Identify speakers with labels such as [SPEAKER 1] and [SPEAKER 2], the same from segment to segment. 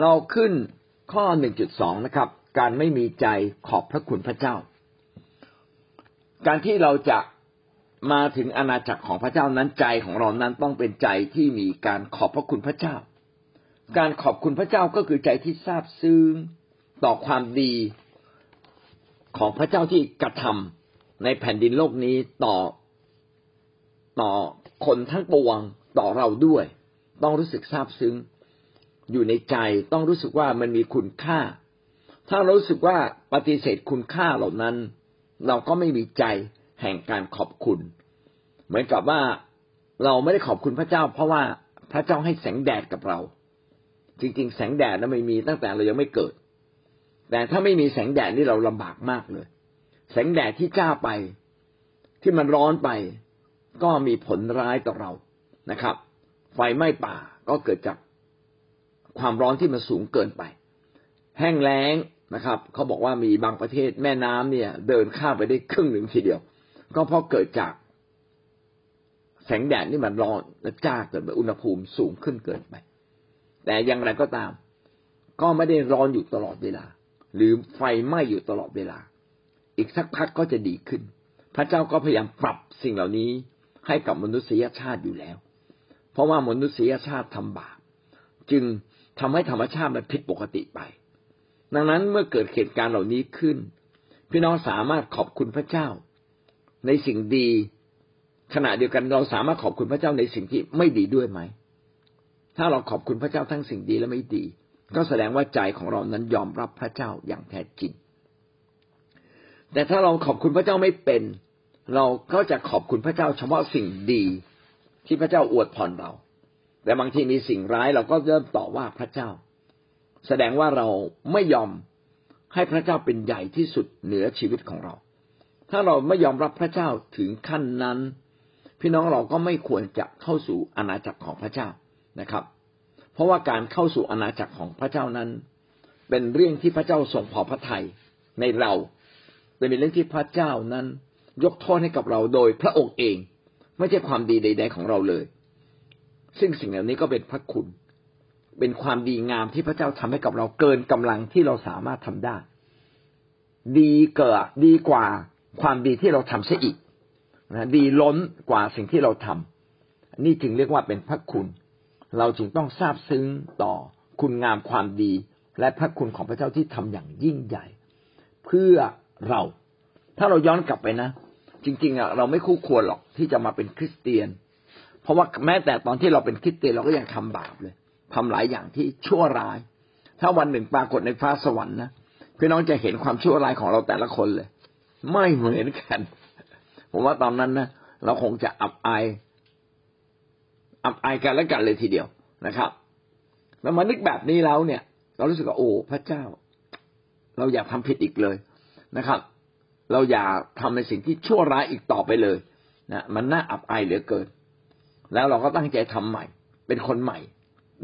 [SPEAKER 1] เราขึ้นข้อหนึ่งจุดสองนะครับ การไม่มีใจขอบพระคุณพระเจ้า การที่เราจะมาถึงอาณาจักรของพระเจ้านั้นใจของเรานั้นต้องเป็นใจที่มีการขอบพระคุณพระเจ้า การขอบคุณพระเจ้าก็คือใจที่ซาบซึ้งต่อความดีของพระเจ้าที่กระทำในแผ่นดินโลกนี้ต่อต่อคนทั้งปวงต่อเราด้วย ต้องรู้สึกซาบซึ้ง อยู่ในใจต้องรู้สึกว่ามันมีคุณค่า ถ้ารู้สึกว่าปฏิเสธคุณค่าเหล่านั้น เราก็ไม่มีใจแห่งการขอบคุณ เหมือนกับว่าเราไม่ได้ขอบคุณพระเจ้า เพราะว่าพระเจ้าให้แสงแดดกับเรา จริง ๆ แสงแดดนั้นไม่มีตั้งแต่เรายังไม่เกิด แต่ถ้าไม่มีแสงแดดนี่เราลำบากมากเลย แสงแดดที่จ้าไป ที่มันร้อนไป ก็มีผลร้ายต่อเรานะครับ ไฟไหม้ป่าก็เกิดจาก ความร้อนที่มันสูงเกินไป แห้งแล้งนะครับเขาบอกว่ามีบางประเทศแม่น้ำเนี่ย เดินข้ามไปได้ครึ่งหนึ่งทีเดียว ก็เพราะเกิดจากแสงแดดนี่มันร้อนและจ้าเกิดไปอุณหภูมิสูงขึ้นเกินไป แต่อย่างไรก็ตาม ก็ไม่ได้ร้อนอยู่ตลอดเวลา หรือไฟไหม้อยู่ตลอดเวลา อีกสักพักก็จะดีขึ้น พระเจ้าก็พยายามปรับสิ่งเหล่านี้ให้กับมนุษยชาติอยู่แล้ว เพราะว่ามนุษยชาติทำบาปจึง ทำให้ธรรมชาติมันผิดปกติไป ดังนั้นเมื่อเกิดเหตุการณ์เหล่านี้ขึ้น พี่น้องสามารถขอบคุณพระเจ้า ในสิ่งดี ขณะเดียวกันเราสามารถขอบคุณพระเจ้าในสิ่งที่ไม่ดีด้วยไหม ถ้าเราขอบคุณพระเจ้าทั้งสิ่งดีและไม่ดี ก็แสดงว่าใจของเรานั้นยอมรับพระเจ้าอย่างแท้จริง แต่ถ้าเราขอบคุณพระเจ้าไม่เป็น เราก็จะขอบคุณพระเจ้าเฉพาะสิ่งดีที่พระเจ้าอวดพรเรา แต่บางทีมีสิ่งร้ายเราก็เริ่มต่อว่าพระเจ้า แสดงว่าเราไม่ยอมให้พระเจ้าเป็นใหญ่ที่สุดเหนือชีวิตของเรา ถ้าเราไม่ยอมรับพระเจ้าถึงขั้นนั้น พี่น้องเราก็ไม่ควรจะเข้าสู่อาณาจักรของพระเจ้านะครับ เพราะว่าการเข้าสู่อาณาจักรของพระเจ้านั้น เป็นเรื่องที่พระเจ้าทรงพอพระทัยในเราเป็นเรื่องที่พระเจ้านั้น ยกโทษให้กับเราโดยพระองค์เอง ไม่ใช่ความดีใด ๆ ของเราเลย ซึ่งสิ่งเหล่านี้ก็เป็นพระคุณ เป็นความดีงามที่พระเจ้าทำให้กับเราเกินกำลังที่เราสามารถทำได้ ดีเกิดดีกว่าความดีที่เราทำเสียอีกนะดีล้นกว่าสิ่งที่เราทำนี่จึงเรียกว่าเป็นพระคุณ เราจึงต้องทราบซึ้งต่อคุณงามความดี และพระคุณของพระเจ้าที่ทำอย่างยิ่งใหญ่ เพื่อเรา ถ้าเราย้อนกลับไปนะ จริง ๆอะเราไม่คู่ควรหรอกที่จะมาเป็นคริสเตียน เพราะว่าแม้แต่ตอนที่เราเป็นคริสเตียนเราก็ยังทำบาปเลยทำหลายอย่างที่ชั่วร้าย ถ้าวันหนึ่งปรากฏในฟ้าสวรรค์นะพี่น้องจะเห็นความชั่วร้ายของเราแต่ละคนเลย ไม่เหมือนกัน ผมว่าตอนนั้นนะเราคงจะอับอายอับอายกันและกันเลยทีเดียวนะครับ แล้วมานึกแบบนี้แล้วเนี่ย เรารู้สึกว่าโอ้พระเจ้า เราอยากทำผิดอีกเลยนะครับ เราอย่าทำในสิ่งที่ชั่วร้ายอีกต่อไปเลยนะมันน่าอับอายเหลือเกิน แล้วเราก็ตั้งใจทำใหม่ เป็นคนใหม่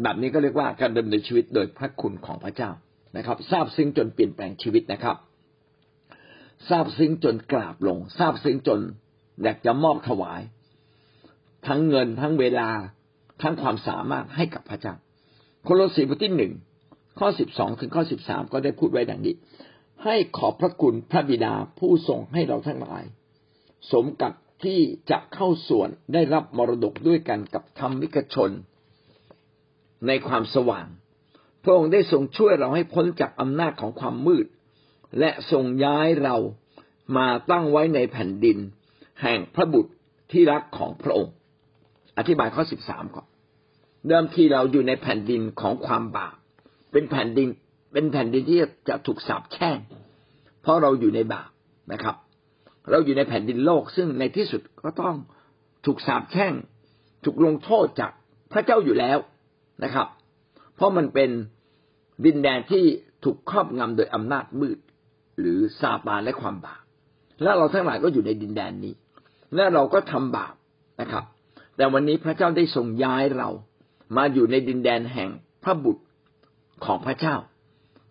[SPEAKER 1] แบบนี้ก็เรียกว่าการดำเนินชีวิตโดยพระคุณของพระเจ้านะครับทราบซึ้งจนเปลี่ยนแปลงชีวิตนะครับทราบซึ้งจนกราบลงทราบซึ้งจนอยากจะมอบถวาย ทั้งเงินทั้งเวลาทั้งความสามารถให้กับพระเจ้าโคโลสีบทที่หนึ่งข้อสิบสองถึงข้อสิบสามก็ได้พูดไว้ดังนี้ ให้ขอบพระคุณพระบิดาผู้ทรงให้เราทั้งหลาย สมกับ ที่จะเข้าส่วนได้รับมรดกด้วยกันกับธรรมิกชน ในความสว่าง พระองค์ได้ทรงช่วยเราให้พ้นจากอำนาจของความมืด และทรงย้ายเรามาตั้งไว้ในแผ่นดิน แห่งพระบุตรที่รักของพระองค์ อธิบายข้อสิบสามก่อนเดิมทีเราอยู่ในแผ่นดินของความบาปเป็นแผ่นดิน เป็นแผ่นดินที่จะถูกสาปแช่งเพราะเราอยู่ในบาปนะครับ เราอยู่ในแผ่นดินโลกซึ่งในที่สุดก็ต้องถูกสาปแช่ง ถูกลงโทษจากพระเจ้าอยู่แล้วนะครับ เพราะมันเป็นดินแดนที่ถูกครอบงำโดยอำนาจมืด หรือซาตานและความบาปและเราทั้งหลายก็อยู่ในดินแดนนี้ และเราก็ทำบาปนะครับ แต่วันนี้พระเจ้าได้ทรงย้ายเรามาอยู่ในดินแดนแห่งพระบุตรของพระเจ้า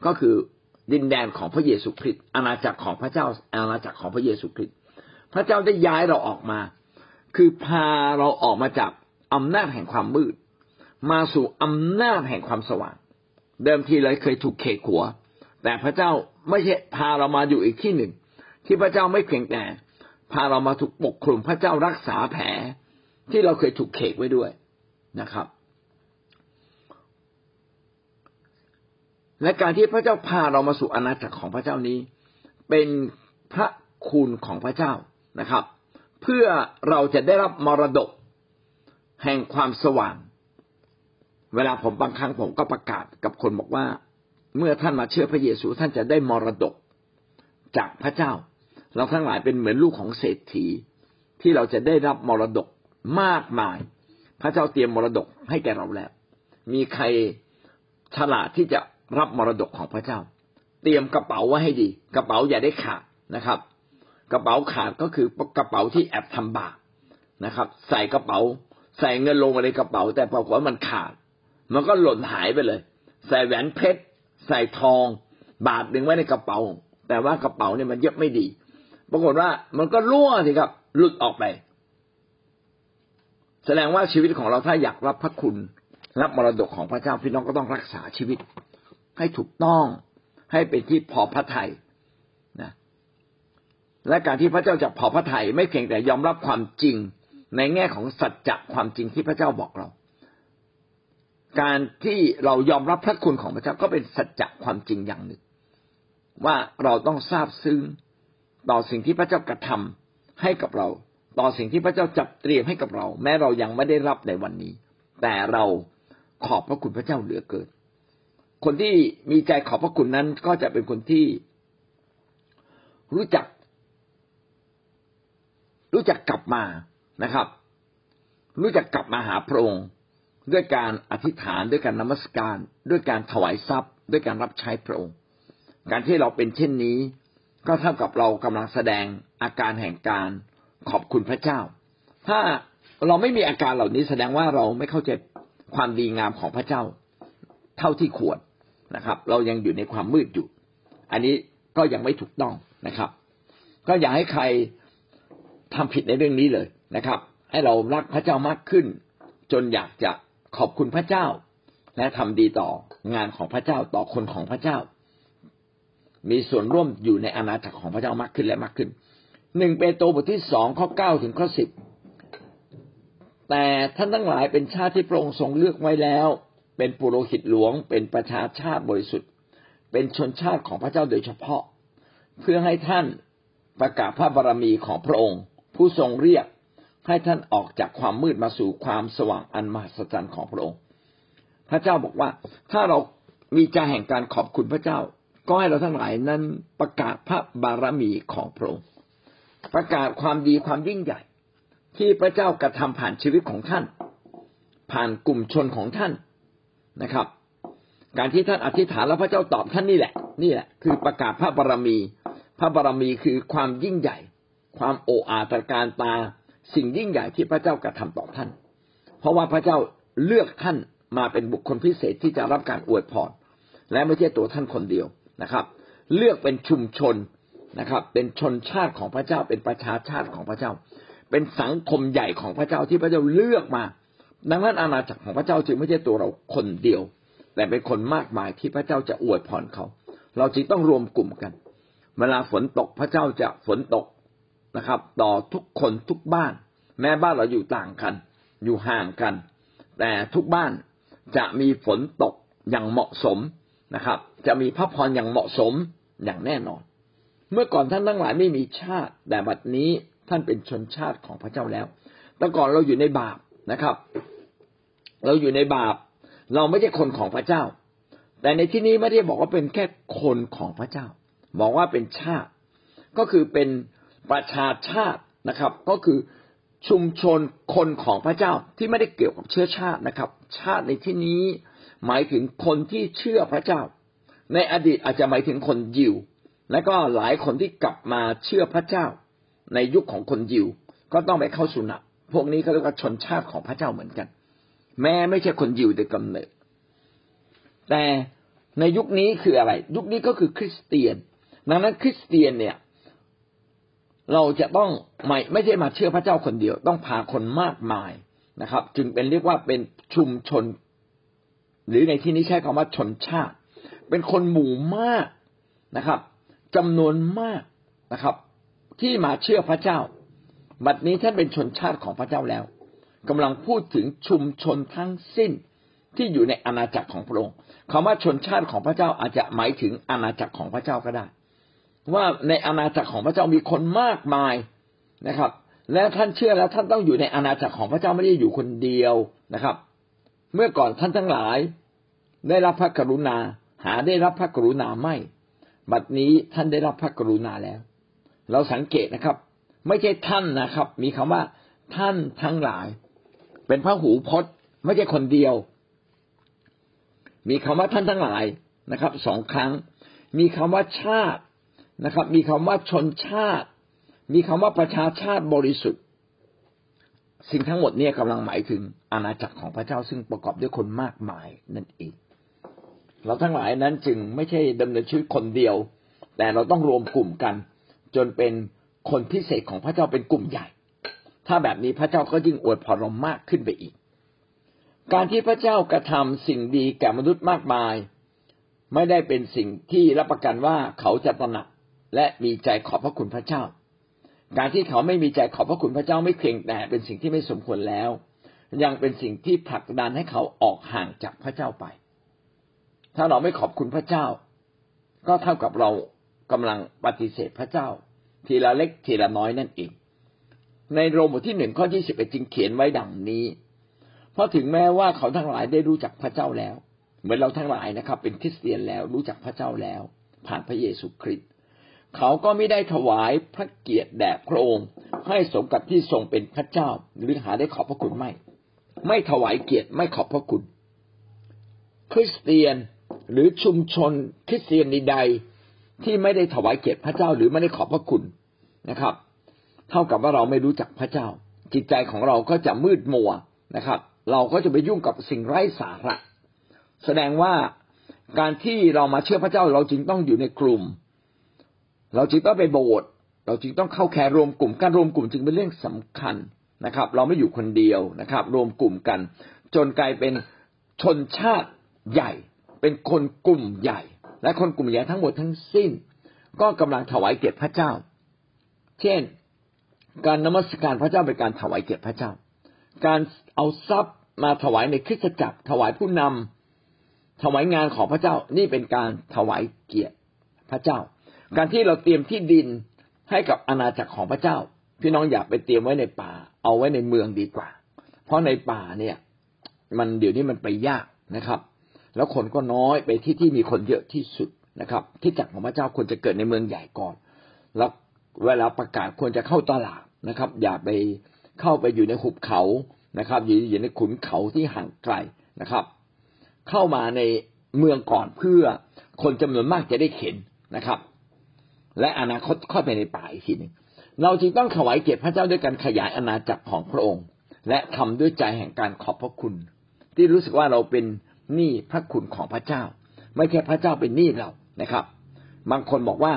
[SPEAKER 1] ก็คือ ดินแดนของพระเยซูคริสต์อาณาจักรของพระเจ้าอาณาจักรของพระเยซูคริสต์พระเจ้าได้ย้ายเราออกมา คือพาเราออกมาจากอำนาจแห่งความมืด มาสู่อำนาจแห่งความสว่าง เดิมทีเลยเคยถูกเขกหัว แต่พระเจ้าไม่ใช่พาเรามาอยู่อีกที่หนึ่ง ที่พระเจ้าไม่เพียงแต่พาเรามาถูกปกคลุมพระเจ้ารักษาแผลที่เราเคยถูกเขกไว้ด้วยนะครับ และการที่พระเจ้าพาเรามาสู่อาณาจักรของพระเจ้านี้ เป็นพระคุณของพระเจ้านะครับ เพื่อเราจะได้รับมรดกแห่งความสว่าง เวลาผมบางครั้งผมก็ประกาศกับคนบอกว่า เมื่อท่านมาเชื่อพระเยซูท่านจะได้มรดกจากพระเจ้า เราทั้งหลายเป็นเหมือนลูกของเศรษฐี ที่เราจะได้รับมรดกมากมาย พระเจ้าเตรียมมรดกให้แก่เราแล้ว มีใครฉลาดที่จะ รับมรดกของพระเจ้า เตรียมกระเป๋าไว้ให้ดี กระเป๋าอย่าได้ขาดนะครับ กระเป๋าขาดก็คือกระเป๋าที่แอบทำบาปนะครับ ใส่กระเป๋า ใส่เงินลงไปในกระเป๋า แต่ปรากฏว่ามันขาด มันก็หล่นหายไปเลย ใส่แหวนเพชรใส่ทอง บาทหนึ่งไว้ในกระเป๋า แต่ว่ากระเป๋าเนี่ยมันเย็บไม่ดี ปรากฏว่ามันก็รั่วสิครับหลุดออกไป แสดงว่าชีวิตของเราถ้าอยากรับพระคุณ รับมรดกของพระเจ้าพี่น้องก็ต้องรักษาชีวิต ให้ถูกต้อง ให้เป็นที่พอพระทัยนะและการที่พระเจ้าจะพอพระทัยไม่เพียงแต่ยอมรับความจริง ในแง่ของสัจจะความจริงที่พระเจ้าบอกเรา การที่เรายอมรับพระคุณของพระเจ้าก็เป็นสัจจะความจริงอย่างหนึ่ง ว่าเราต้องทราบซึ้งต่อสิ่งที่พระเจ้ากระทำให้กับเรา ต่อสิ่งที่พระเจ้าจัดเตรียมให้กับเรา แม้เรายังไม่ได้รับในวันนี้ แต่เราขอบพระคุณพระเจ้าเหลือเกิน คนที่มีใจขอบพระคุณนั้น ก็จะเป็นคนที่รู้จัก รู้จักกลับมานะครับ รู้จักกลับมาหาพระองค์ด้วยการอธิษฐานด้วยการนมัสการ ด้วยการถวายทรัพย์ ด้วยการรับใช้พระองค์ การที่เราเป็นเช่นนี้ ก็เท่ากับเรากำลังแสดงอาการแห่งการขอบคุณพระเจ้า ถ้าเราไม่มีอาการเหล่านี้แสดงว่าเราไม่เข้าใจความดีงามของพระเจ้า เท่าที่ควร นะครับ เรายังอยู่ในความมืดอยู่ อันนี้ก็ยังไม่ถูกต้องนะครับ ก็อย่าให้ใครทำผิดในเรื่องนี้เลยนะครับ ให้เรารักพระเจ้ามากขึ้น จนอยากจะขอบคุณพระเจ้า และทำดีต่องานของพระเจ้าต่อคนของพระเจ้า มีส่วนร่วมอยู่ในอาณาจักรของพระเจ้ามากขึ้นและมากขึ้นหนึ่งเปโตรบทที่สองข้อเก้าถึงข้อสิบแต่ท่านทั้งหลายเป็นชาติที่พระองค์ทรงเลือกไว้แล้ว เป็นปุโรหิตหลวง เป็นประชาชาติบริสุทธิ์ เป็นชนชาติของพระเจ้าโดยเฉพาะ เพื่อให้ท่านประกาศพระบารมีของพระองค์ ผู้ทรงเรียกให้ท่านออกจากความมืดมาสู่ความสว่างอันมหัศจรรย์ของพระองค์ พระเจ้าบอกว่าถ้าเรามีใจแห่งการขอบคุณพระเจ้า ก็ให้เราทั้งหลายนั้นประกาศพระบารมีของพระองค์ ประกาศความดีความยิ่งใหญ่ ที่พระเจ้ากระทำผ่านชีวิตของท่าน ผ่านกลุ่มชนของท่าน นะครับ การที่ท่านอธิษฐานแล้วพระเจ้าตอบท่านนี่แหละ นี่แหละ คือประกาศพระบารมี พระบารมีคือความยิ่งใหญ่ ความโอ้อาตรการตา สิ่งยิ่งใหญ่ที่พระเจ้ากระทำต่อท่าน เพราะว่าพระเจ้าเลือกท่านมาเป็นบุคคลพิเศษที่จะรับการอวยพรและไม่ใช่ตัวท่านคนเดียวนะครับ เลือกเป็นชุมชนนะครับ เป็นชนชาติของพระเจ้าเป็นประชาชาติของพระเจ้า เป็นสังคมใหญ่ของพระเจ้าที่พระเจ้าเลือกมา ดังนั้นอาณาจักรของพระเจ้าจึงไม่ใช่ตัวเราคนเดียว แต่เป็นคนมากมายที่พระเจ้าจะอวยพรเขา เราจึงต้องรวมกลุ่มกัน เวลาฝนตกพระเจ้าจะฝนตกนะครับ ต่อทุกคนทุกบ้าน แม้บ้านเราอยู่ต่างกัน อยู่ห่างกัน แต่ทุกบ้านจะมีฝนตกอย่างเหมาะสมนะครับ จะมีพระพรอย่างเหมาะสมอย่างแน่นอน เมื่อก่อนท่านทั้งหลายไม่มีชาติ แต่บัดนี้ท่านเป็นชนชาติของพระเจ้าแล้ว แต่ก่อนเราอยู่ในบาป นะครับ เราอยู่ในบาป เราไม่ใช่คนของพระเจ้า แต่ในที่นี้ไม่ได้บอกว่าเป็นแค่คนของพระเจ้า บอกว่าเป็นชาติ ก็คือเป็นประชาชาตินะครับ ก็คือชุมชนคนของพระเจ้าที่ไม่ได้เกี่ยวกับเชื้อชาตินะครับ ชาติในที่นี้หมายถึงคนที่เชื่อพระเจ้า ในอดีตอาจจะหมายถึงคนยิว และก็หลายคนที่กลับมาเชื่อพระเจ้า ในยุคของคนยิว ก็ต้องไปเข้าสุนัต พวกนี้เขาเรียกว่าชนชาติของพระเจ้าเหมือนกัน แม้ไม่ใช่คนยิวโดยกำเนิด แต่ในยุคนี้คืออะไร ยุคนี้ก็คือคริสเตียน ดังนั้นคริสเตียนเนี่ย เราจะต้องไม่ไม่ใช่มาเชื่อพระเจ้าคนเดียว ต้องพาคนมากมายนะครับ จึงเป็นเรียกว่าเป็นชุมชน หรือในที่นี้ใช้คำว่าชนชาติ เป็นคนหมู่มากนะครับจำนวนมากนะครับ ที่มาเชื่อพระเจ้า บัดนี้ท่านเป็นชนชาติของพระเจ้าแล้วกำลังพูดถึงชุมชนทั้งสิ้นที่อยู่ในอาณาจักรของพระองค์คำว่าชนชาติของพระเจ้าอาจจะหมายถึงอาณาจักรของพระเจ้าก็ได้ ว่าในอาณาจักรของพระเจ้ามีคนมากมายนะครับ และท่านเชื่อแล้วท่านต้องอยู่ในอาณาจักรของพระเจ้าไม่ได้อยู่คนเดียวนะครับ เมื่อก่อนท่านทั้งหลาย ได้รับพระกรุณา หาได้รับพระกรุณาไม่ บัดนี้ท่านได้รับพระกรุณาแล้ว เราสังเกตนะครับ ไม่ใช่ท่านนะครับ มีคำว่าท่านทั้งหลาย เป็นพระหูพจน์ไม่ใช่คนเดียว มีคำว่าท่านทั้งหลายนะครับสองครั้ง มีคำว่าชาตินะครับ มีคำว่าชนชาติ มีคำว่าประชาชาติบริสุทธิ์ สิ่งทั้งหมดเนี่ยกำลังหมายถึงอาณาจักรของพระเจ้าซึ่งประกอบด้วยคนมากมายนั่นเอง เราทั้งหลายนั้นจึงไม่ใช่ดำเนินชีวิตคนเดียว แต่เราต้องรวมกลุ่มกัน จนเป็น คนพิเศษของพระเจ้าเป็นกลุ่มใหญ่ ถ้าแบบนี้พระเจ้าก็ยิ่งอวยพรเรามากขึ้นไปอีก การที่พระเจ้ากระทำสิ่งดีแก่มนุษย์มากมาย ไม่ได้เป็นสิ่งที่รับประกันว่าเขาจะตระหนักและมีใจขอบพระคุณพระเจ้า การที่เขาไม่มีใจขอบพระคุณพระเจ้าไม่เพียงแต่เป็นสิ่งที่ไม่สมควรแล้ว ยังเป็นสิ่งที่ผลักดันให้เขาออกห่างจากพระเจ้าไป ถ้าเราไม่ขอบคุณพระเจ้า ก็เท่ากับเรากำลังปฏิเสธพระเจ้า ทีละเล็กทีละน้อยนั่นเอง ในโรมบทที่หนึ่งข้อที่สิบเอ็ดจึงเขียนไว้ดังนี้ เพราะถึงแม้ว่าเขาทั้งหลายได้รู้จักพระเจ้าแล้ว เหมือนเราทั้งหลายนะครับ เป็นคริสเตียนแล้วรู้จักพระเจ้าแล้ว ผ่านพระเยซูคริสต์เขาก็ไม่ได้ถวายพระเกียรติแด่พระองค์ ให้สมกับที่ทรงเป็นพระเจ้าหรือหาได้ขอบพระคุณไม่ ไม่ถวายเกียรติไม่ขอบพระคุณ คริสเตียนหรือชุมชนคริสเตียนใด ที่ไม่ได้ถวายเกียรติพระเจ้าหรือไม่ได้ขอบพระคุณนะครับ เท่ากับว่าเราไม่รู้จักพระเจ้า จิตใจของเราก็จะมืดมัวนะครับ เราก็จะไปยุ่งกับสิ่งไร้สาระ แสดงว่าการที่เรามาเชื่อพระเจ้าเราจึงต้องอยู่ในกลุ่ม เราจึงต้องไปโบสถ์เราจึงต้องเข้าแคร์รวมกลุ่มการรวมกลุ่มจึงเป็นเรื่องสำคัญนะครับ เราไม่อยู่คนเดียวนะครับ รวมกลุ่มกัน จนกลายเป็นชนชาติใหญ่ เป็นคนกลุ่มใหญ่ และคนกลุ่มใหญ่ทั้งหมดทั้งสิ้น ก็กำลังถวายเกียรติพระเจ้า เช่น การนมัสการพระเจ้าเป็นการถวายเกียรติพระเจ้า การเอาทรัพย์มาถวายในคริสตจักร ถวายผู้นำถวายงานของพระเจ้านี่เป็นการถวายเกียรติพระเจ้า การที่เราเตรียมที่ดินให้กับอาณาจักรของพระเจ้า พี่น้องอย่าไปเตรียมไว้ในป่า เอาไว้ในเมืองดีกว่า เพราะในป่าเนี่ย มันเดี๋ยวนี้มันไปยากนะครับ แล้วคนก็น้อยไปที่ที่มีคนเยอะที่สุดนะครับ ที่จักรของพระเจ้าควรจะเกิดในเมืองใหญ่ก่อน แล้วเวลาประกาศควรจะเข้าตลาดนะครับ อย่าไปเข้าไปอยู่ในหุบเขานะครับ อยู่ในขุนเขาที่ห่างไกลนะครับ เข้ามาในเมืองก่อนเพื่อคนจำนวนมากจะได้เห็นนะครับ และอนาคตค่อยไปในป่าอีกทีหนึ่งเราจึงต้องถวายเกียรติพระเจ้าด้วยการขยายอาณาจักรของพระองค์ และทำด้วยใจแห่งการขอบพระคุณ ที่รู้สึกว่าเราเป็น หนี้พระคุณของพระเจ้า ไม่ใช่พระเจ้าเป็นหนี้เรานะครับ บางคนบอกว่า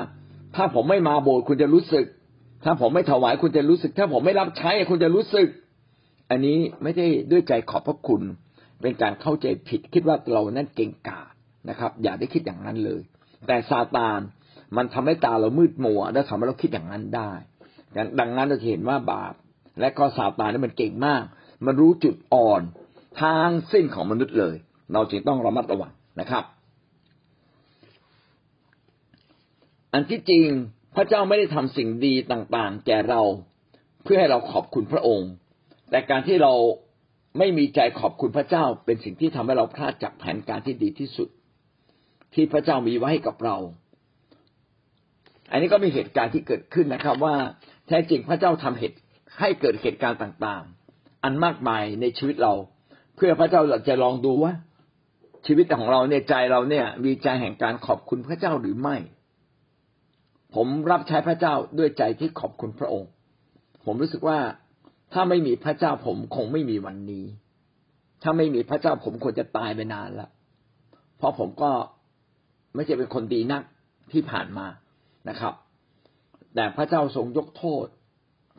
[SPEAKER 1] ถ้าผมไม่มาโบสถ์คุณจะรู้สึก ถ้าผมไม่ถวายคุณจะรู้สึก ถ้าผมไม่รับใช้คุณจะรู้สึก อันนี้ไม่ได้ด้วยใจขอบพระคุณ เป็นการเข้าใจผิดคิดว่าเรานั้นเก่งกาจนะครับ อย่าได้คิดอย่างนั้นเลย แต่ซาตานมันทำให้ตาเรามืดมัว และทำให้เราคิดอย่างนั้นได้ ดังนั้นเราจะเห็นว่าบาปและก็ซาตานนี่มันเก่งมาก มันรู้จุดอ่อนทางสิ้นของมนุษย์เลย เราจึงต้องระมัดระวังนะครับ อันที่จริงพระเจ้าไม่ได้ทำสิ่งดีต่างๆ แก่เราเพื่อให้เราขอบคุณพระองค์ แต่การที่เราไม่มีใจขอบคุณพระเจ้าเป็นสิ่งที่ทำให้เราพลาดจากแผนการที่ดีที่สุด ที่พระเจ้ามีไว้ให้กับเรา อันนี้ก็มีเหตุการณ์ที่เกิดขึ้นนะครับ ว่าแท้จริงพระเจ้าทำเหตุให้เกิดเหตุการณ์ต่างๆ อันมากมายในชีวิตเรา เพื่อพระเจ้าจะลองดูว่า ชีวิตของเราเนี่ยใจเราเนี่ย มีใจแห่งการขอบคุณพระเจ้าหรือไม่ ผมรับใช้พระเจ้าด้วยใจที่ขอบคุณพระองค์ ผมรู้สึกว่าถ้าไม่มีพระเจ้าผมคงไม่มีวันนี้ ถ้าไม่มีพระเจ้าผมควรจะตายไปนานละเพราะผมก็ไม่ใช่เป็นคนดีนักที่ผ่านมานะครับ แต่พระเจ้าทรงยกโทษ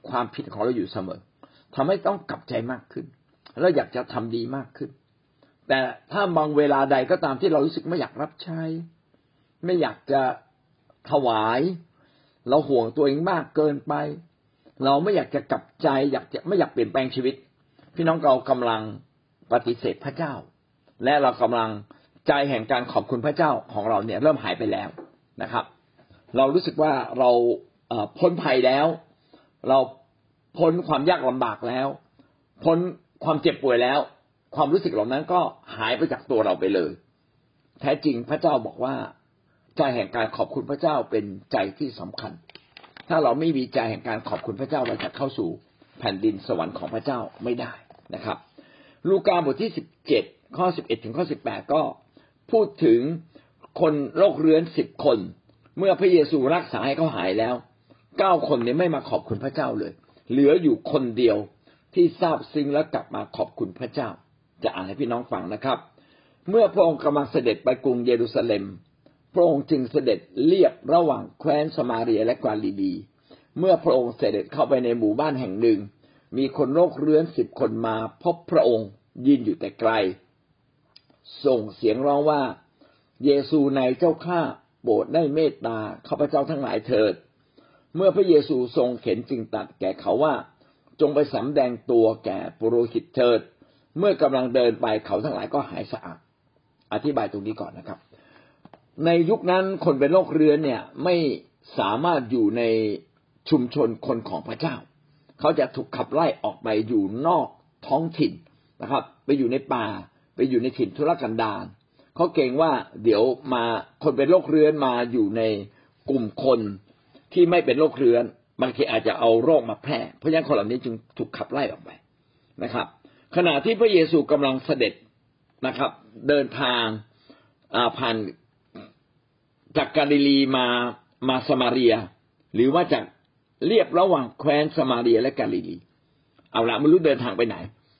[SPEAKER 1] ความผิดของเราอยู่เสมอทำให้ต้องกลับใจมากขึ้น แล้วอยากจะทำดีมากขึ้น แต่ถ้าบางเวลาใดก็ตามที่เรารู้สึกไม่อยากรับใช้ ไม่อยากจะถวาย เราห่วงตัวเองมากเกินไป เราไม่อยากจะกลับใจ อยากจะไม่อยากเปลี่ยนแปลงชีวิต พี่น้องเรากำลังปฏิเสธพระเจ้า และเรากำลังใจแห่งการขอบคุณพระเจ้าของเราเนี่ยเริ่มหายไปแล้วนะครับ เรารู้สึกว่าเราพ้นภัยแล้ว เราพ้นความยากลำบากแล้ว พ้นความเจ็บป่วยแล้ว ความรู้สึกเหล่านั้นก็หายไปจากตัวเราไปเลย แท้จริงพระเจ้าบอกว่า ใจแห่งการขอบคุณพระเจ้าเป็นใจที่สำคัญ ถ้าเราไม่มีใจแห่งการขอบคุณพระเจ้าเราจะเข้าสู่แผ่นดินสวรรค์ของพระเจ้าไม่ได้นะครับ ลูกาบทที่สิบเจ็ดข้อสิบเอ็ดถึงข้อสิบแปดก็พูดถึงคนโรคเรื้อนสิบคน เมื่อพระเยซูรักษาให้เขาหายแล้วเก้าคนนี้ไม่มาขอบคุณพระเจ้าเลย เหลืออยู่คนเดียวที่ทราบซึ้งและกลับมาขอบคุณพระเจ้า จะอ่านให้พี่น้องฟังนะครับ เมื่อพระองค์กำลังเสด็จไปกรุงเยรูซาเล็ม พระองค์จึงเสด็จเลียบระหว่างแคว้นสมาเรียและกาลิลีเมื่อพระองค์เสด็จเข้าไปในหมู่บ้านแห่งหนึ่ง มีคนโรคเรื้อนสิบคนมาพบพระองค์ยืนอยู่แต่ไกล ส่งเสียงร้องว่า เยซูในเจ้าข้าโปรดได้เมตตาข้าพเจ้าทั้งหลายเถิด เมื่อพระเยซูทรงเข็นจึงตัดแก่เขาว่า จงไปสำแดงตัวแก่ปุโรหิตเถิด เมื่อกำลังเดินไปเขาทั้งหลายก็หายสะอาด อธิบายตรงนี้ก่อนนะครับ ในยุคนั้นคนเป็นโรคเรื้อนเนี่ยไม่สามารถอยู่ในชุมชนคนของพระเจ้า เขาจะถูกขับไล่ออกไปอยู่นอกท้องถิ่นนะครับ ไปอยู่ในป่า ไปอยู่ในถิ่นทุรกันดารเขาเกรงว่าเดี๋ยวมาคนเป็นโรคเรื้อนมาอยู่ในกลุ่มคนที่ไม่เป็นโรคเรื้อนบางทีอาจจะเอาโรคมาแพร่ เพราะฉะนั้นคนเหล่านี้จึงถูกขับไล่ออกไปนะครับ ขณะที่พระเยซูกำลังเสด็จนะครับ เดินทางผ่านจากกาลิลีมามาสมาเรีย หรือว่าจากเรียบระหว่างแคว้นสมาเรียและกาลิลี เอาละไม่รู้เดินทางไปไหน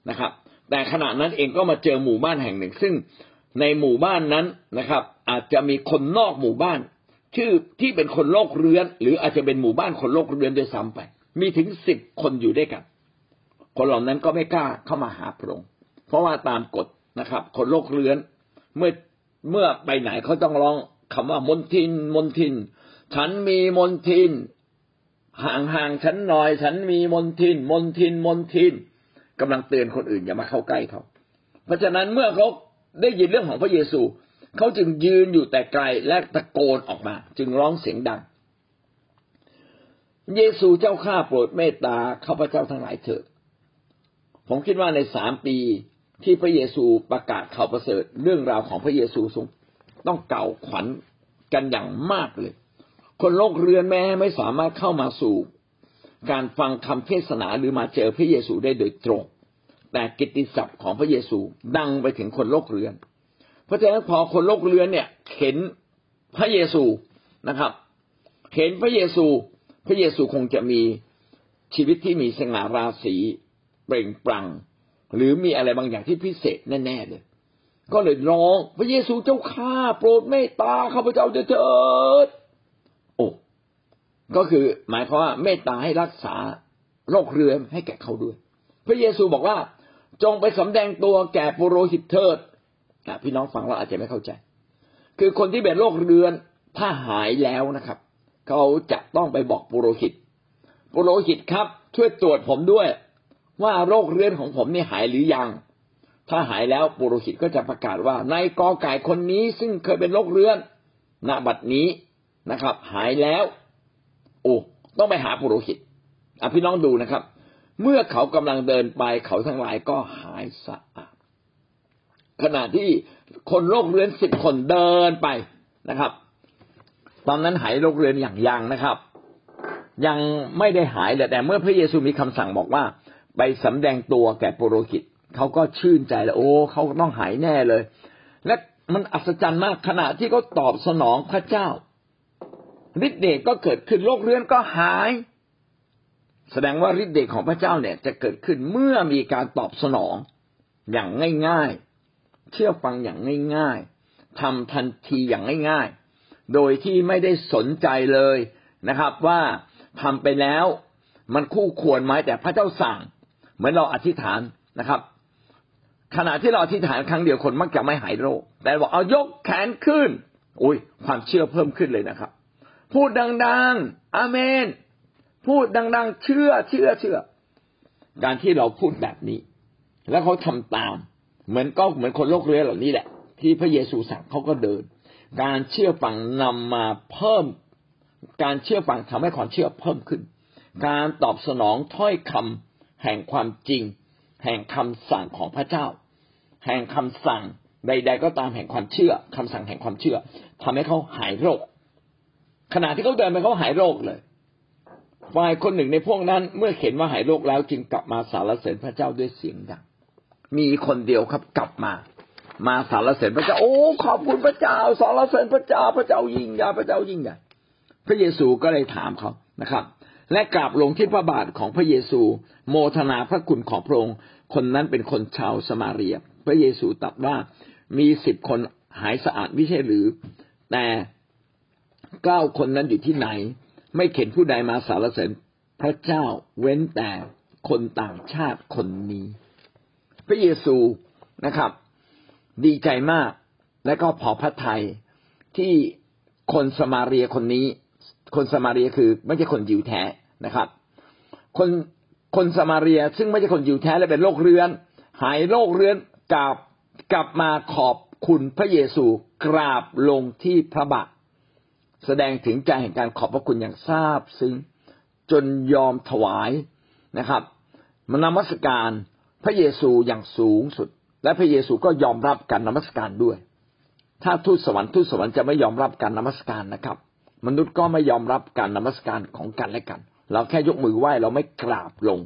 [SPEAKER 1] นะครับ แต่ขณะนั้นเองก็มาเจอหมู่บ้านแห่งหนึ่ง ซึ่งในหมู่บ้านนั้นนะครับ อาจจะมีคนนอกหมู่บ้าน ชื่อที่เป็นคนโรคเรื้อน หรืออาจจะเป็นหมู่บ้านคนโรคเรื้อนด้วยซ้ำไป มีถึงสิบคนอยู่ด้วยกัน คนเหล่านั้นก็ไม่กล้าเข้ามาหาพระองค์เพราะว่าตามกฎนะครับ คนโรคเรื้อนเมื่อเมื่อไปไหนเขาต้องร้องคำว่ามนทินมนทิน ฉันมีมนทิน ห่างห่างฉันหน่อย ฉันมีมนทิน มนทินมนทินกำลังเตือนคนอื่นอย่ามาเข้าใกล้เขา เพราะฉะนั้นเมื่อเขาได้ยินเรื่องของพระเยซูเขาจึงยืนอยู่แต่ไกลและตะโกนออกมา จึงร้องเสียงดัง เยซูเจ้าข้าโปรดเมตตาข้าพเจ้าทั้งหลายเถิด ผมคิดว่าในสามปีที่พระเยซูประกาศข่าวประเสริฐเรื่องราวของพระเยซูทรงต้องเก่าขวัญกันอย่างมากเลย คนโลกเรือนแม้ไม่สามารถเข้ามาสู่การฟังคำเทศนาหรือมาเจอพระเยซูได้โดยตรง แต่กิตติศัพท์ของพระเยซูดังไปถึงคนโลกเรือน เพราะฉะนั้นพอคนโลกเรือนเนี่ยเห็นพระเยซูนะครับ เห็นพระเยซู พระเยซูคงจะมีชีวิตที่มีสง่าราศี เปล่งปลั่ง หรือมีอะไรบางอย่างที่พิเศษแน่ๆเลย ก็เลยร้อง พระเยซูเจ้าข้าโปรดเมตตาข้าพเจ้าเถิดโอ้ก็คือหมายความว่าเมตตาให้รักษาโรคเรื้อนให้แก่เขาด้วย พระเยซูบอกว่า จงไปสำแดงตัวแก่ปุโรหิตเถิดพี่น้องฟังเราอาจจะไม่เข้าใจ คือคนที่เป็นโรคเรื้อนถ้าหายแล้วนะครับ เขาจะต้องไปบอกปุโรหิตปุโรหิตครับ ช่วยตรวจผมด้วย ว่าโรคเรื้อนของผมนี่หายหรือยัง ถ้าหายแล้วปุโรหิตก็จะประกาศว่าในกอไก่คนนี้ซึ่งเคยเป็นโรคเรื้อนณบัดนี้นะครับ หายแล้ว โอ้ต้องไปหาปุโรหิตอพี่น้องดูนะครับ เมื่อเขากำลังเดินไปเขาทั้งหลายก็หายสะอาดขณะที่คนโรคเรื้อนสิบคนเดินไปนะครับ ตอนนั้นหายโรคเรื้อนอย่างยังนะครับ ยังไม่ได้หายแต่เมื่อพระเยซูมีคำสั่งบอกว่า ไปสำแดงตัวแก่ปุโรหิตเขาก็ชื่นใจแล้วโอ้เขาต้องหายแน่เลย และมันอัศจรรย์มากขณะที่เขาตอบสนองพระเจ้าฤทธิ์เดชก็เกิดขึ้นโรคเรื้อนก็หาย แสดงว่าฤทธิ์เดชของพระเจ้าเนี่ย จะเกิดขึ้นเมื่อมีการตอบสนองอย่างง่ายๆ เชื่อฟังอย่างง่ายๆทำทันทีอย่างง่ายๆ โดยที่ไม่ได้สนใจเลยนะครับ ว่าทำไปแล้ว มันคู่ควรไหมแต่พระเจ้าสั่ง เหมือนเราอธิษฐานนะครับ ขณะที่เราอธิษฐานครั้งเดียวคนมักจะไม่หายโรค แต่บอกเอายกแขนขึ้น อุ้ยความเชื่อเพิ่มขึ้นเลยนะครับ พูดดังๆอาเมน พูดดัง ๆ เชื่อเชื่อเชื่อ การที่เราพูดแบบนี้ แล้วเขาทำตาม เหมือนก็เหมือนคนโรคเรื้อเหล่านี้แหละ ที่พระเยซูสั่งเขาก็เดิน การเชื่อฟังนำมาเพิ่ม การเชื่อฟังทำให้ความเชื่อเพิ่มขึ้น การตอบสนองถ้อยคำ แห่งความจริง แห่งคำสั่งของพระเจ้า แห่งคำสั่งใด ๆ ก็ตามแห่งความเชื่อคำสั่งแห่งความเชื่อทำให้เขาหายโรค ขณะที่เขาเดินไปเขาหายโรคเลยฝ่ายคนหนึ่งในพวกนั้น เมื่อเห็นว่าหายโรคแล้วจึงกลับมาสารเสริญพระเจ้าด้วยเสียงดังมีคนเดียวครับกลับมา มาสารเสริญพระเจ้าโอ้ขอบคุณพระเจ้าสารเสริญพระเจ้าพระเจ้ายิ่งใหญ่พระเจ้ายิ่งใหญ่พระเยซูก็เลยถามเขานะครับ และกราบลงที่พระบาทของพระเยซู โมทนาพระคุณของพระองค์ คนนั้นเป็นคนชาวสมาเรีย พระเยซูตรัสว่ามีสิบคนหายสะอาดไม่ใช่หรือ แต่เก้าคนนั้นอยู่ที่ไหน ไม่เข็นผู้ใดมาสารเสริญพระเจ้าเว้นแต่คนต่างชาติคนนี้ พระเยซูนะครับ ดีใจมากและก็พอพระทัยที่คนสมาเรียคนนี้ คนสมาเรียคือไม่ใช่คนยิวแท้ นะครับ คนคนสมาเรียซึ่งไม่ใช่คนยิวแท้และเป็นโรคเรื้อน หายโรคเรื้อนกลับกลับมาขอบคุณพระเยซูกราบลงที่พระบาทแสดงถึงใจแห่งการขอบพระคุณอย่างซาบซึ้งจนยอมถวายนะครับมานมัสการพระเยซูอย่างสูงสุด และพระเยซูก็ยอมรับการนมัสการด้วย ถ้าทูตสวรรค์ทูตสวรรค์จะไม่ยอมรับการนมัสการนะครับ มนุษย์ก็ไม่ยอมรับการนมัสการของกันและกัน เราแค่ยกมือไหว้เราไม่กราบลง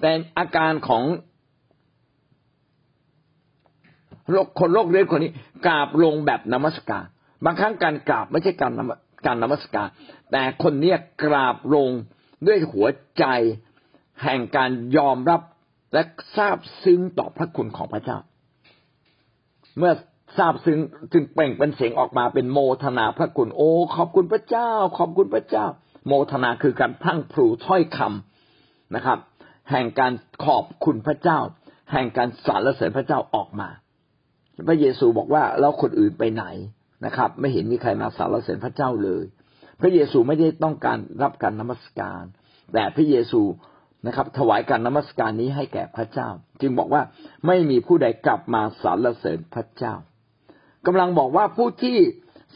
[SPEAKER 1] แต่อาการของโรคคนโรคเรื้อนคนนี้กราบลงแบบนมัสการ บางครั้งการกราบไม่ใช่การการนมัสการ แต่คนเนี้ยกราบลงด้วยหัวใจ แห่งการยอมรับและทราบซึ้งต่อพระคุณของพระเจ้า เมื่อทราบซึ้งจึงเปล่งเป็นเสียงออกมาเป็นโมทนาพระคุณ โอ้ ขอบคุณพระเจ้า ขอบคุณพระเจ้า โมทนาคือการพังพลูถ้อยคำนะครับ แห่งการขอบคุณพระเจ้า แห่งการสรรเสริญพระเจ้าออกมา พระเยซูบอกว่าแล้วคนอื่นไปไหนนะครับ ไม่เห็นมีใครมาสรรเสริญพระเจ้าเลย พระเยซูไม่ได้ต้องการรับการนมัสการ แต่พระเยซูนะครับ ถวายการนมัสการนี้ให้แก่พระเจ้า จึงบอกว่าไม่มีผู้ใดกลับมาสรรเสริญพระเจ้ากำลังบอกว่าผู้ที่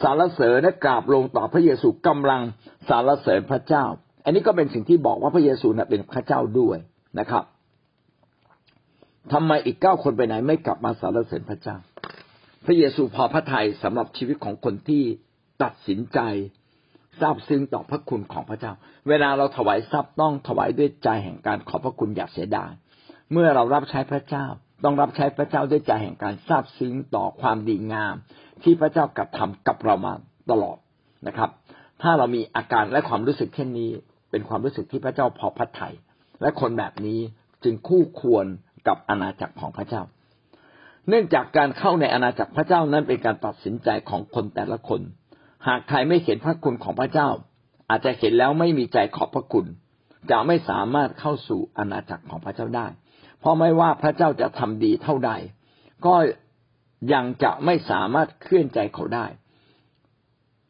[SPEAKER 1] สรรเสริญและกราบลงต่อพระเยซูกำลังสรรเสริญพระเจ้า อันนี้ก็เป็นสิ่งที่บอกว่าพระเยซูเป็นพระเจ้าด้วยนะครับทำไมอีกเก้าคนไปไหนไม่กลับมาสรรเสริญพระเจ้า พระเยซูพอพระทัยสำหรับชีวิตของคนที่ตัดสินใจทราบซึ้งต่อพระคุณของพระเจ้า เวลาเราถวายทรัพย์ต้องถวายด้วยใจแห่งการขอบพระคุณอย่าเสียดาย เมื่อเรารับใช้พระเจ้า ต้องรับใช้พระเจ้าด้วยใจแห่งการทราบซึ้งต่อความดีงาม ที่พระเจ้ากระทากับเรามาตลอดนะครับ ถ้าเรามีอาการและความรู้สึกเช่นนี้ เป็นความรู้สึกที่พระเจ้าพอพระทัยและคนแบบนี้จึงคู่ควรกับอาณาจักรของพระเจ้า เนื่องจากการเข้าในอาณาจักรพระเจ้านั้นเป็นการตัดสินใจของคนแต่ละคน หากใครไม่เห็นพระคุณของพระเจ้า อาจจะเห็นแล้วไม่มีใจขอบพระคุณ จะไม่สามารถเข้าสู่อาณาจักรของพระเจ้าได้ เพราะไม่ว่าพระเจ้าจะทำดีเท่าใด ก็ ยังจะไม่สามารถเคลื่อนใจเขาได้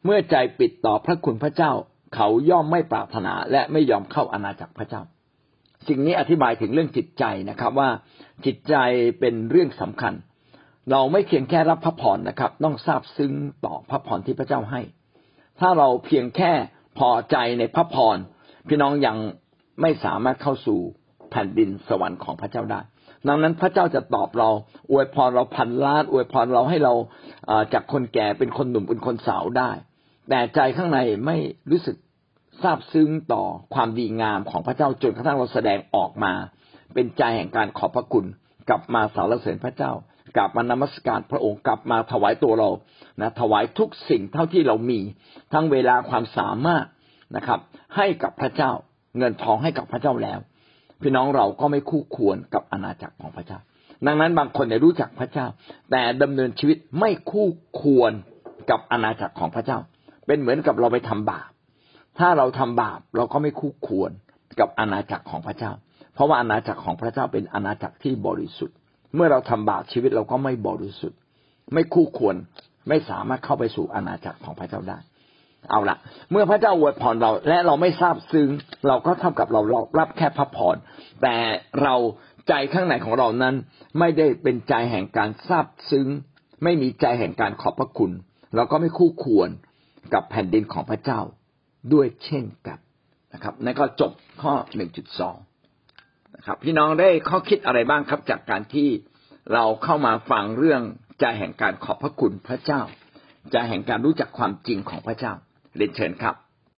[SPEAKER 1] เมื่อใจปิดต่อพระคุณพระเจ้า เขาย่อมไม่ปรารถนาและไม่ยอมเข้าอาณาจักรพระเจ้า สิ่งนี้อธิบายถึงเรื่องจิตใจนะครับ ว่าจิตใจเป็นเรื่องสำคัญ เราไม่เพียงแค่รับพระพรนะครับ ต้องทราบซึ้งต่อพระพรที่พระเจ้าให้ ถ้าเราเพียงแค่พอใจในพระพรพี่น้องยังไม่สามารถเข้าสู่แผ่นดินสวรรค์ของพระเจ้าได้ ดังนั้นพระเจ้าจะตอบเรา อวยพรเราพันล้าน อวยพรเราให้เราจากคนแก่เป็นคนหนุ่มเป็นคนสาวได้ แต่ใจข้างในไม่รู้สึกทราบซึ้งต่อความดีงามของพระเจ้าจนกระทั่งเราแสดงออกมา เป็นใจแห่งการขอบพระคุณ กลับมาสารเสริญพระเจ้า กลับมานมัสการพระองค์กลับมาถวายตัวเรานะถวายทุกสิ่งเท่าที่เรามี ทั้งเวลาความสามารถนะครับ ให้กับพระเจ้า เงินทองให้กับพระเจ้าแล้ว พี่น้องเราก็ไม่คู่ควรกับอาณาจักรของพระเจ้า ดังนั้นบางคนเนี่ยรู้จักพระเจ้า แต่ดำเนินชีวิตไม่คู่ควรกับอาณาจักรของพระเจ้า เป็นเหมือนกับเราไปทำบาป ถ้าเราทำบาปเราก็ไม่คู่ควรกับอาณาจักรของพระเจ้า เพราะว่าอาณาจักรของพระเจ้าเป็นอาณาจักรที่บริสุทธิ์ เมื่อเราทำบาปชีวิตเราก็ไม่บริสุทธิ์ ไม่คู่ควรไม่สามารถเข้าไปสู่อาณาจักรของพระเจ้าได้ เอาละเมื่อพระเจ้าอวยพรเราและเราไม่ทราบซึ้งเราก็เท่ากับเรารับแค่พระพรแต่เราใจข้างในของเรานั้น ไม่ได้เป็นใจแห่งการทราบซึ้ง ไม่มีใจแห่งการขอบพระคุณ เราก็ไม่คู่ควรกับแผ่นดินของพระเจ้าด้วยเช่นกันนะครับนั่นก็จบข้อหนึ่งจุดสองนะครับพี่น้องได้ข้อคิดอะไรบ้างครับ จากการที่เราเข้ามาฟังเรื่องใจแห่งการขอบพระคุณพระเจ้าใจแห่งการรู้จักความจริงของพระเจ้า เรียนเชิญครับ